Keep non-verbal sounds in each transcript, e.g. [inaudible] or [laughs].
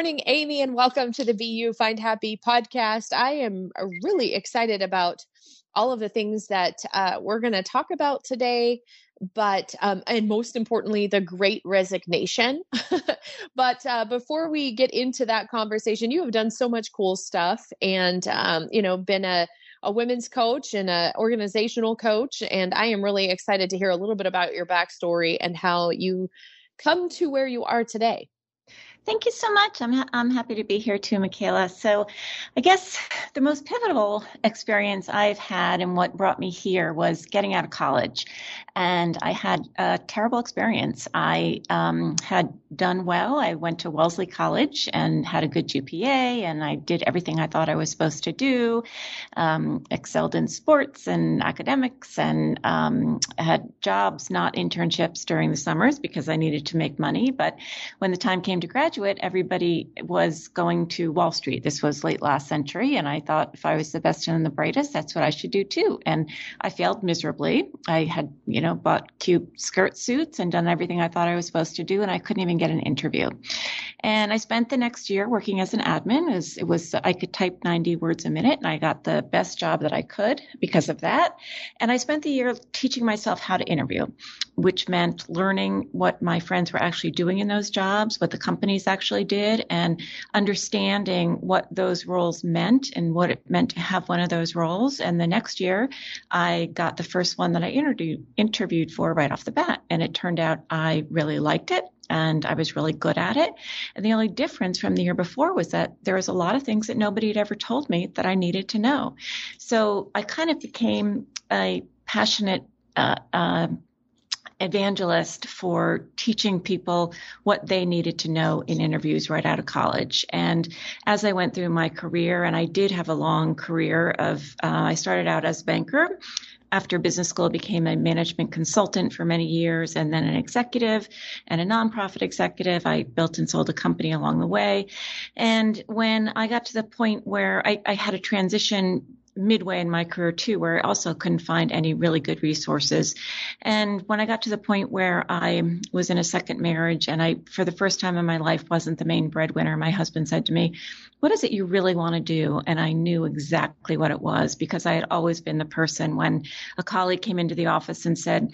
Morning, Amy, and welcome to the You Find Happy podcast. I am really excited about all of the things that uh, we're going to talk about today, but, um, and most importantly, the great resignation. [laughs] but uh, before we get into that conversation, you have done so much cool stuff and, um, you know, been a, a women's coach and an organizational coach. And I am really excited to hear a little bit about your backstory and how you come to where you are today. Thank you so much. I'm, I'm happy to be here too, Michaela. So, I guess the most pivotal experience I've had and what brought me here was getting out of college. And I had a terrible experience. I um, had done well. I went to Wellesley College and had a good GPA, and I did everything I thought I was supposed to do, um, excelled in sports and academics, and um, had jobs, not internships during the summers because I needed to make money. But when the time came to graduate, graduate, everybody was going to Wall Street. This was late last century. And I thought if I was the best and the brightest, that's what I should do too. And I failed miserably. I had, you know, bought cute skirt suits and done everything I thought I was supposed to do. And I couldn't even get an interview. And I spent the next year working as an admin. Was, it was I could type 90 words a minute and I got the best job that I could because of that. And I spent the year teaching myself how to interview, which meant learning what my friends were actually doing in those jobs, what the companies actually did, and understanding what those roles meant and what it meant to have one of those roles. And the next year, I got the first one that I interviewed interviewed for right off the bat, and it turned out I really liked it and I was really good at it. And the only difference from the year before was that there was a lot of things that nobody had ever told me that I needed to know. So I kind of became a passionate uh, uh, evangelist for teaching people what they needed to know in interviews right out of college. And as I went through my career, and I did have a long career of, uh, I started out as a banker. After business school, became a management consultant for many years and then an executive and a nonprofit executive. I built and sold a company along the way. And when I got to the point where I, I had a transition midway in my career too, where I also couldn't find any really good resources. And when I got to the point where I was in a second marriage and I, for the first time in my life, wasn't the main breadwinner, my husband said to me, what is it you really want to do? And I knew exactly what it was because I had always been the person when a colleague came into the office and said,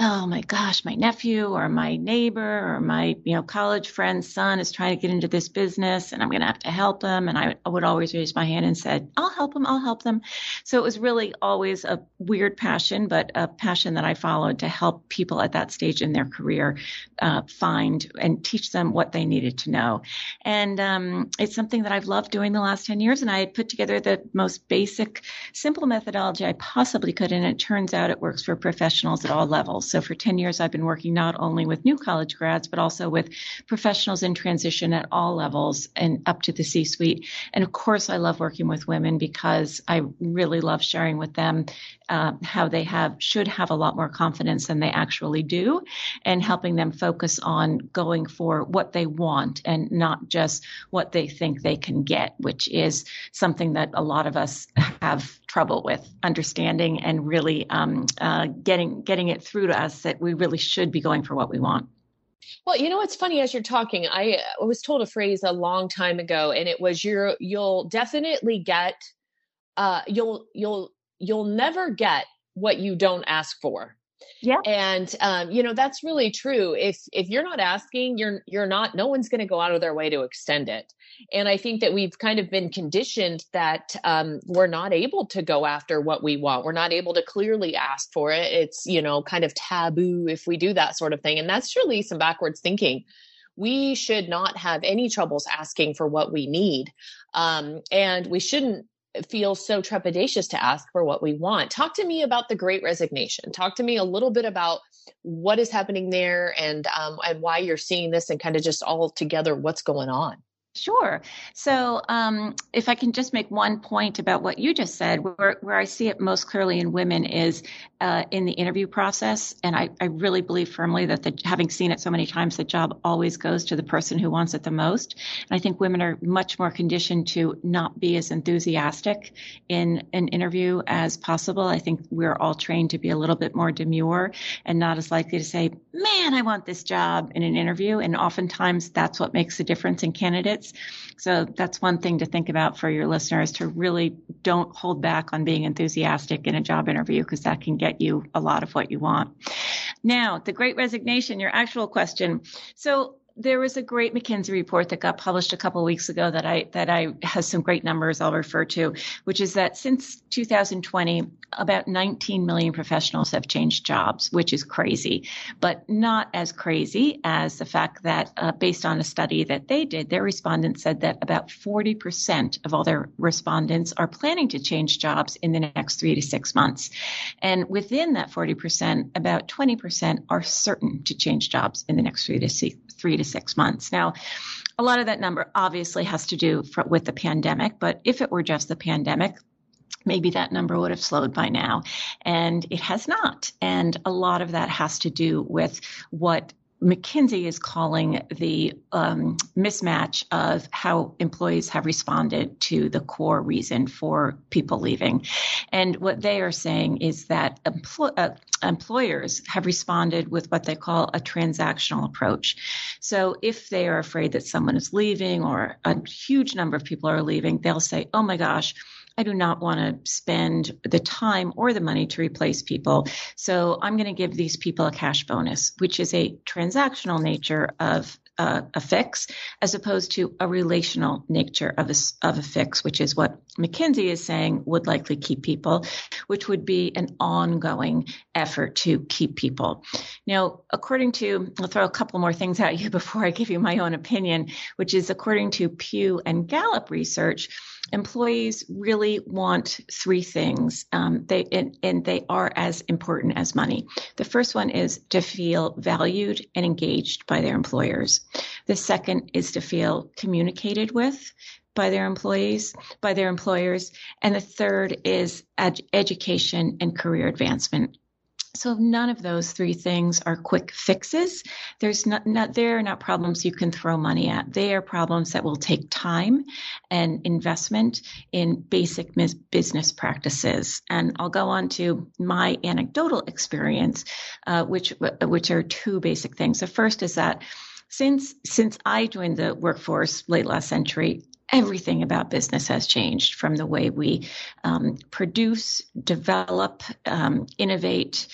oh my gosh, my nephew or my neighbor or my, you know, college friend's son is trying to get into this business and I'm going to have to help them. And I, would always raise my hand and said, I'll help them. I'll help them. So it was really always a weird passion, but a passion that I followed to help people at that stage in their career uh, find and teach them what they needed to know. And um, it's something that I've loved doing the last 10 years. And I put together the most basic, simple methodology I possibly could. And it turns out it works for professionals at all levels. So for 10 years, I've been working not only with new college grads, but also with professionals in transition at all levels and up to the C suite. And of course, I love working with women because I really love sharing with them uh, how they have should have a lot more confidence than they actually do and helping them focus on going for what they want and not just what they think they can get, which is something that a lot of us have trouble with understanding and really um, uh, getting getting it through to us that we really should be going for what we want. Well, you know what's funny as you're talking, I was told a phrase a long time ago, and it was you're you'll definitely get uh you'll you'll you'll never get what you don't ask for. Yeah. And um, you know that's really true. If if you're not asking you're you're not no one's going to go out of their way to extend it. And i think that we've kind of been conditioned that um, we're not able to go after what we want. We're not able to clearly ask for it. It's you know kind of taboo if we do that sort of thing. And that's really some backwards thinking. We should not have any troubles asking for what we need. Um, and we shouldn't feel so trepidatious to ask for what we want. Talk to me about the Great Resignation. Talk to me a little bit about what is happening there and um, and why you're seeing this and kind of just all together what's going on. Sure. So, um, if I can just make one point about what you just said, where, where I see it most clearly in women is uh, in the interview process. And I, I really believe firmly that the, having seen it so many times, the job always goes to the person who wants it the most. And I think women are much more conditioned to not be as enthusiastic in an interview as possible. I think we're all trained to be a little bit more demure and not as likely to say, man, I want this job in an interview. And oftentimes that's what makes the difference in candidates so that's one thing to think about for your listeners to really don't hold back on being enthusiastic in a job interview because that can get you a lot of what you want. Now, the great resignation, your actual question. So there was a great McKinsey report that got published a couple weeks ago that I that I has some great numbers I'll refer to, which is that since 2020, about 19 million professionals have changed jobs, which is crazy, but not as crazy as the fact that, uh, based on a study that they did, their respondents said that about 40% of all their respondents are planning to change jobs in the next three to six months, and within that 40%, about 20% are certain to change jobs in the next three to six, three to six months. Now, a lot of that number obviously has to do for, with the pandemic, but if it were just the pandemic, maybe that number would have slowed by now. And it has not. And a lot of that has to do with what McKinsey is calling the um, mismatch of how employees have responded to the core reason for people leaving. And what they are saying is that empl- uh, employers have responded with what they call a transactional approach. So if they are afraid that someone is leaving or a huge number of people are leaving, they'll say, oh my gosh, I do not want to spend the time or the money to replace people. So I'm going to give these people a cash bonus, which is a transactional nature of uh, a fix as opposed to a relational nature of a, of a fix, which is what McKinsey is saying would likely keep people, which would be an ongoing effort to keep people. Now, according to, I'll throw a couple more things at you [laughs] before I give you my own opinion, which is according to Pew and Gallup research, employees really want three things. Um, they and, and, they are as important as money. The first one is to feel valued and engaged by their employers. The second is to feel communicated with by their employees, by their employers, and the third is ed- education and career advancement. So none of those three things are quick fixes. There's not, not they're not problems you can throw money at. They are problems that will take time and investment in basic business practices. And I'll go on to my anecdotal experience, uh, which which are two basic things. The first is that since since I joined the workforce late last century, everything about business has changed from the way we um, produce, develop, um, innovate,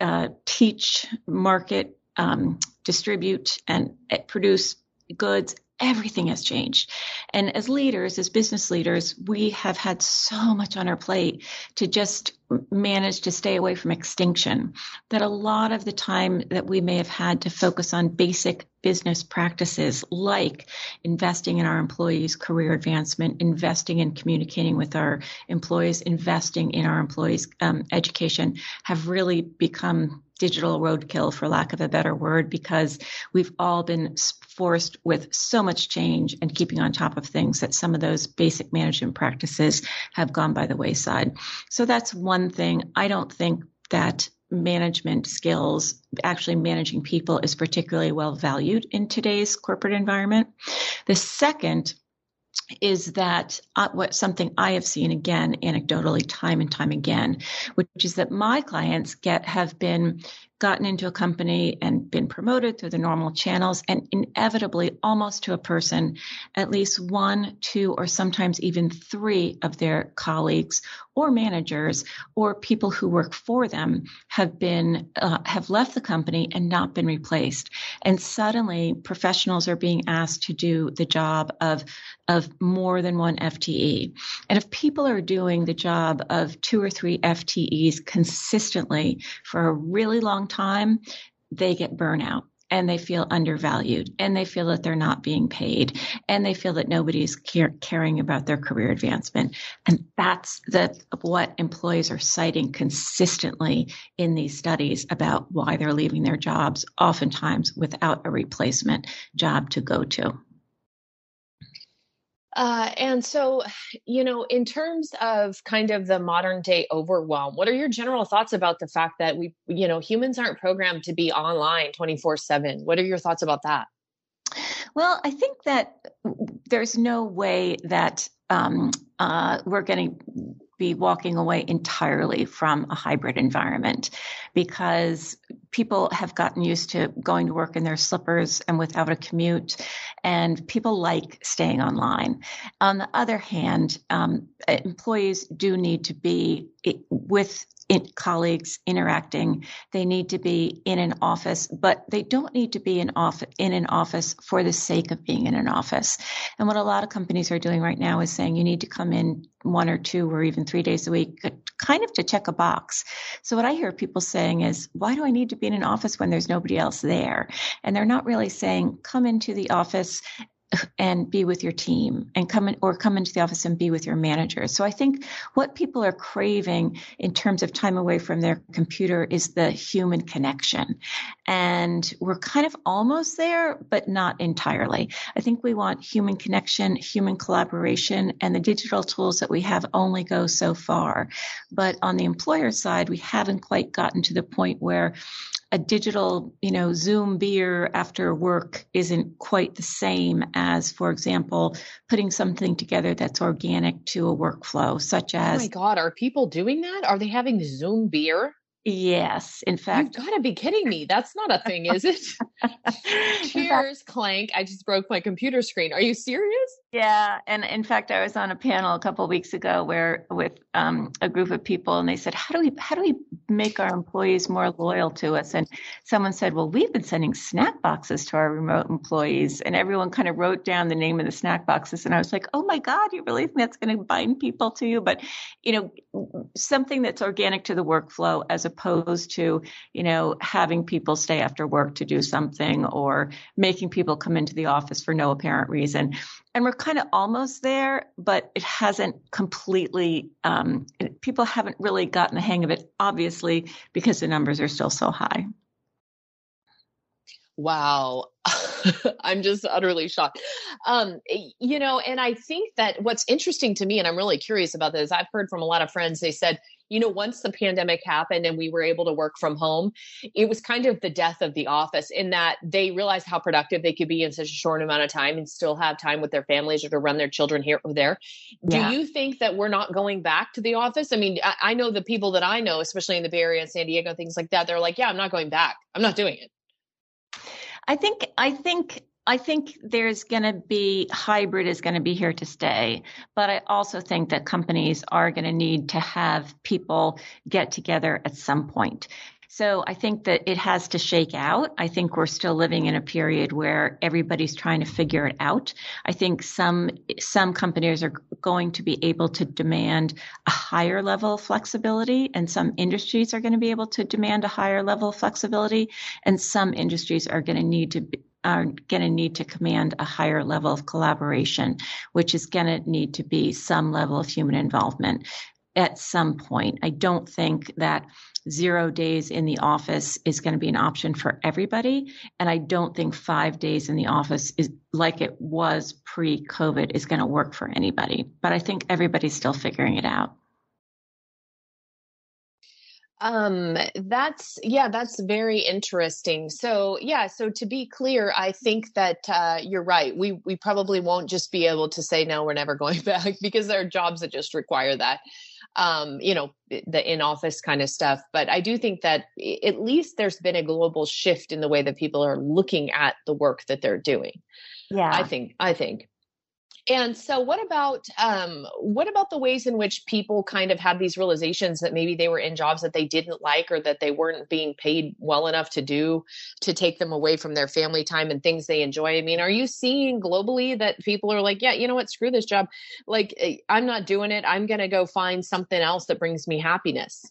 uh, teach, market, um, distribute, and uh, produce goods everything has changed. And as leaders, as business leaders, we have had so much on our plate to just manage to stay away from extinction that a lot of the time that we may have had to focus on basic business practices like investing in our employees career advancement investing in communicating with our employees investing in our employees um, education have really become digital roadkill for lack of a better word because we've all been forced with so much change and keeping on top of things that some of those basic management practices have gone by the wayside. So that's one thing i don't think that management skills, actually managing people is particularly well valued in today's corporate environment. The second is that uh, what something I have seen again anecdotally time and time again, which is that my clients get have been gotten into a company and been promoted through the normal channels and inevitably almost to a person at least one two or sometimes even three of their colleagues or managers or people who work for them have been uh, have left the company and not been replaced. And suddenly professionals are being asked to do the job of of more than one FTE and if people are doing the job of two or three FTEs consistently for a really long time, they get burnout. and they feel undervalued and they feel that they're not being paid and they feel that nobody's care, caring about their career advancement. And that's the, what employees are citing consistently in these studies about why they're leaving their jobs, oftentimes without a replacement job to go to. Uh, and so, you know, in terms of kind of the modern day overwhelm, what are your general thoughts about the fact that we, you know, humans aren't programmed to be online 24 7? What are your thoughts about that? Well, I think that there's no way that um, uh, we're going to be walking away entirely from a hybrid environment because people have gotten used to going to work in their slippers and without a commute, and people like staying online. On the other hand, um, employees do need to be with in colleagues interacting. They need to be in an office, but they don't need to be in, off, in an office for the sake of being in an office. And what a lot of companies are doing right now is saying you need to come in one or two or even three days a week, uh, kind of to check a box. So what I hear people saying is, why do I need to be in an office when there's nobody else there? And they're not really saying, come into the office and be with your team and come in or come into the office and be with your manager. So I think what people are craving in terms of time away from their computer is the human connection. And we're kind of almost there, but not entirely. I think we want human connection, human collaboration, and the digital tools that we have only go so far. But on the employer side, we haven't quite gotten to the point where a digital, you know, Zoom beer after work isn't quite the same as, for example, putting something together that's organic to a workflow, such as. Oh my God, are people doing that? Are they having Zoom beer? Yes, in fact, you've got to be kidding me. That's not a thing, is it? [laughs] [laughs] Cheers, fact, clank! I just broke my computer screen. Are you serious? Yeah, and in fact, I was on a panel a couple weeks ago where with um, a group of people, and they said, "How do we how do we make our employees more loyal to us?" And someone said, "Well, we've been sending snack boxes to our remote employees," and everyone kind of wrote down the name of the snack boxes, and I was like, "Oh my God, you really think that's going to bind people to you?" But you know, something that's organic to the workflow as opposed to you know having people stay after work to do something or making people come into the office for no apparent reason and we're kind of almost there, but it hasn't completely, um, people haven't really gotten the hang of it, obviously, because the numbers are still so high. Wow. [laughs] I'm just utterly shocked. Um, you know, and I think that what's interesting to me, and I'm really curious about this, I've heard from a lot of friends, they said, you know, once the pandemic happened and we were able to work from home, it was kind of the death of the office in that they realized how productive they could be in such a short amount of time and still have time with their families or to run their children here or there. Yeah. Do you think that we're not going back to the office? I mean, I, I know the people that I know, especially in the Bay Area and San Diego, things like that, they're like, yeah, I'm not going back. I'm not doing it. I think I think I think there's going to be hybrid is going to be here to stay, but I also think that companies are going to need to have people get together at some point. So I think that it has to shake out. I think we're still living in a period where everybody's trying to figure it out. I think some some companies are going to be able to demand a higher level of flexibility and some industries are going to be able to demand a higher level of flexibility and some industries are going to need to are going to need to command a higher level of collaboration, which is going to need to be some level of human involvement at some point. I don't think that zero days in the office is going to be an option for everybody. And I don't think five days in the office is like it was pre COVID is going to work for anybody. But I think everybody's still figuring it out. Um, that's yeah, that's very interesting. So yeah, so to be clear, I think that uh, you're right. We we probably won't just be able to say no, we're never [laughs] going back because there are jobs that just require that. Um, you know, the in office kind of stuff. But I do think that at least there's been a global shift in the way that people are looking at the work that they're doing. Yeah, I think I think. And so, what about um, what about the ways in which people kind of had these realizations that maybe they were in jobs that they didn't like or that they weren't being paid well enough to do to take them away from their family time and things they enjoy? I mean, are you seeing globally that people are like, yeah, you know what, screw this job, like eh, I'm not doing it. I'm going to go find something else that brings me happiness.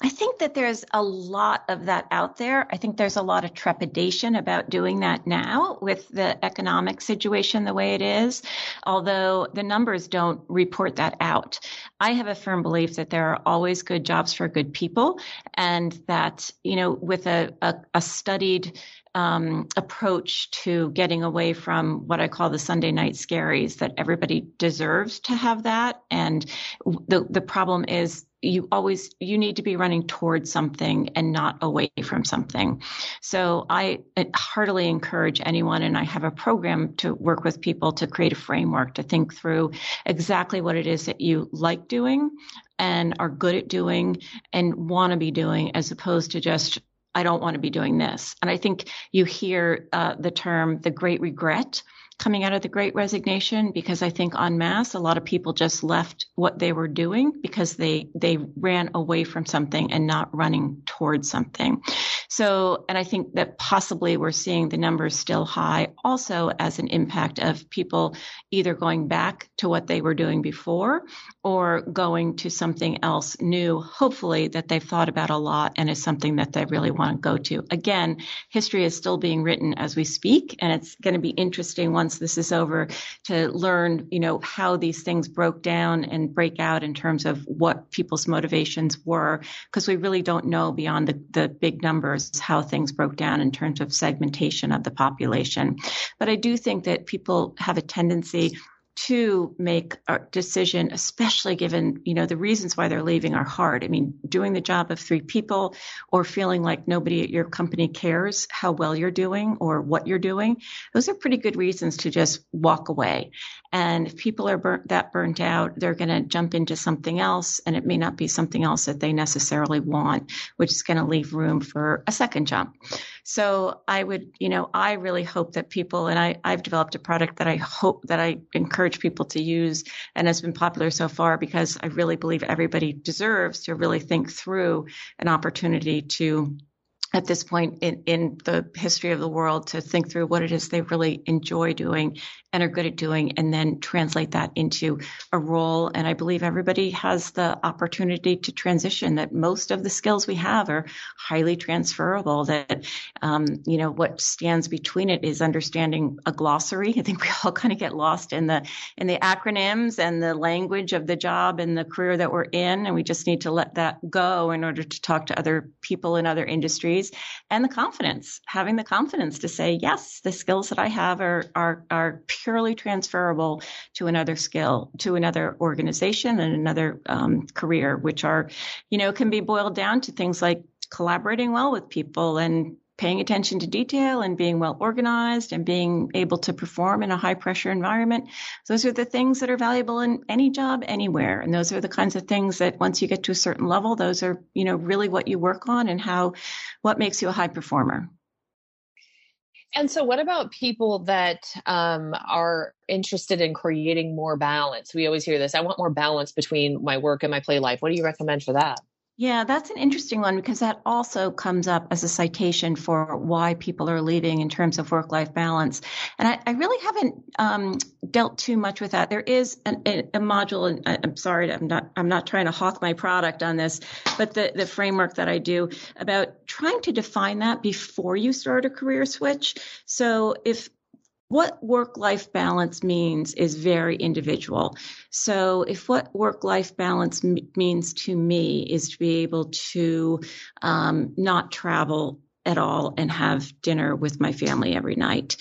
I think that there's a lot of that out there. I think there's a lot of trepidation about doing that now with the economic situation the way it is, although the numbers don't report that out. I have a firm belief that there are always good jobs for good people, and that, you know, with a, a, a studied um, approach to getting away from what I call the Sunday night scaries, that everybody deserves to have that. And the, the problem is you always you need to be running towards something and not away from something so i heartily encourage anyone and i have a program to work with people to create a framework to think through exactly what it is that you like doing and are good at doing and want to be doing as opposed to just I don't want to be doing this. And I think you hear uh, the term the great regret coming out of the great resignation because I think en masse, a lot of people just left what they were doing because they, they ran away from something and not running towards something. So, and I think that possibly we're seeing the numbers still high also as an impact of people either going back to what they were doing before or going to something else new, hopefully that they've thought about a lot and is something that they really want to go to. Again, history is still being written as we speak, and it's going to be interesting once this is over to learn, you know, how these things broke down and break out in terms of what people's motivations were, because we really don't know beyond the, the big numbers how things broke down in terms of segmentation of the population. But I do think that people have a tendency to make a decision, especially given, you know, the reasons why they're leaving are hard. I mean, doing the job of three people or feeling like nobody at your company cares how well you're doing or what you're doing, those are pretty good reasons to just walk away. And if people are burnt, that burnt out, they're going to jump into something else, and it may not be something else that they necessarily want, which is going to leave room for a second jump. So I would, you know, I really hope that people, and I, I've developed a product that I hope that I encourage people to use and has been popular so far because I really believe everybody deserves to really think through an opportunity to at this point in, in the history of the world to think through what it is they really enjoy doing and are good at doing and then translate that into a role. And I believe everybody has the opportunity to transition that most of the skills we have are highly transferable that, um, you know, what stands between it is understanding a glossary. I think we all [laughs] kind of get lost in the, in the acronyms and the language of the job and the career that we're in. And we just need to let that go in order to talk to other people in other industries and the confidence, having the confidence to say, yes, the skills that I have are, are, are purely transferable to another skill, to another organization and another um, career, which are, you know, can be boiled down to things like collaborating well with people and paying attention to detail and being well organized and being able to perform in a high pressure environment. Those are the things that are valuable in any job anywhere. And those are the kinds of things that once you get to a certain level, those are, you know, really what you work on and how, what makes you a high performer. And so, what about people that um, are interested in creating more balance? We always hear this I want more balance between my work and my play life. What do you recommend for that? Yeah, that's an interesting one because that also comes up as a citation for why people are leaving in terms of work life balance. And I, I really haven't um, dealt too much with that. There is an, a, a, module, and I'm sorry, I'm not, I'm not trying to hawk my product on this, but the, the framework that I do about trying to define that before you start a career switch. So if what work life balance means is very individual. So, if what work life balance m- means to me is to be able to um, not travel at all and have dinner with my family every night,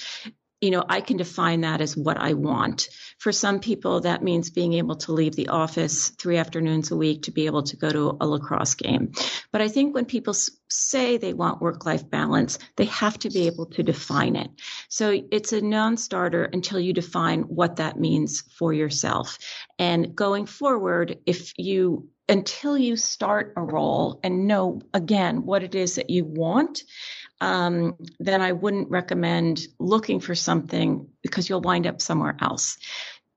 you know, I can define that as what I want. For some people, that means being able to leave the office three afternoons a week to be able to go to a lacrosse game. But I think when people say they want work life balance, they have to be able to define it. So it's a non starter until you define what that means for yourself. And going forward, if you until you start a role and know again what it is that you want, um, then I wouldn't recommend looking for something because you'll wind up somewhere else.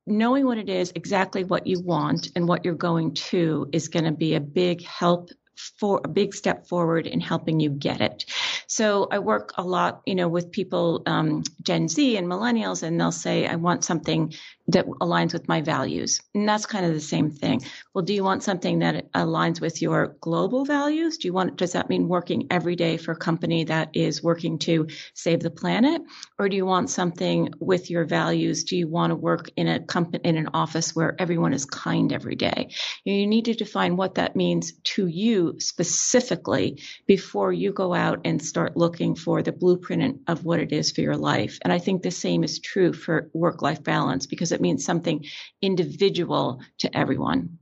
Knowing what it is, exactly what you want and what you're going to is going to be a big help for a big step forward in helping you get it. So I work a lot, you know, with people, um, Gen Z and millennials, and they'll say, I want something that aligns with my values. And that's kind of the same thing. Well, do you want something that aligns with your global values? Do you want, does that mean working every day for a company that is working to save the planet? Or do you want something with your values? Do you want to work in a company, in an office where everyone is kind every day? You need to define what that means to you specifically before you go out and start looking for the blueprint of what it is for your life. And I think the same is true for work life balance because it means something individual to everyone.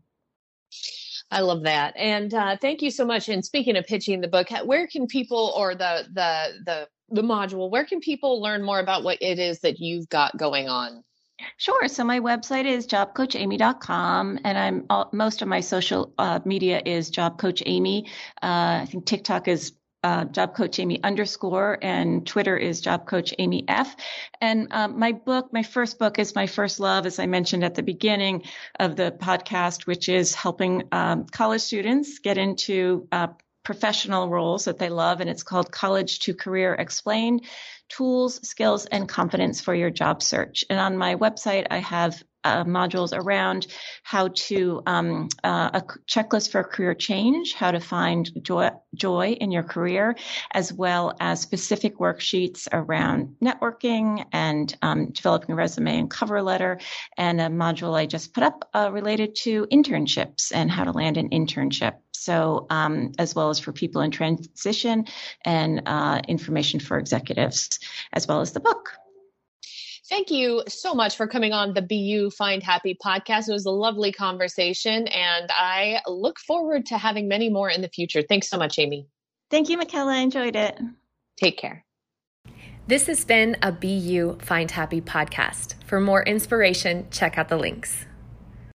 I love that, and uh, thank you so much. And speaking of pitching the book, where can people or the the the the module, where can people learn more about what it is that you've got going on? Sure. So my website is jobcoachamy.com, and I'm all, most of my social uh, media is Job Coach Amy. Uh, I think TikTok is uh, Job Coach Amy underscore, and Twitter is Job Coach Amy F. And um, my book, my first book, is my first love, as I mentioned at the beginning of the podcast, which is helping um, college students get into uh, professional roles that they love, and it's called College to Career Explained Tools, Skills, and Confidence for Your Job Search. And on my website, I have uh, modules around how to um, uh, a checklist for career change, how to find joy, joy in your career, as well as specific worksheets around networking and um, developing a resume and cover letter, and a module I just put up uh, related to internships and how to land an internship. So, um, as well as for people in transition and uh, information for executives, as well as the book. Thank you so much for coming on the Be You Find Happy podcast. It was a lovely conversation, and I look forward to having many more in the future. Thanks so much, Amy. Thank you, Michaela. I enjoyed it. Take care. This has been a Be You Find Happy podcast. For more inspiration, check out the links.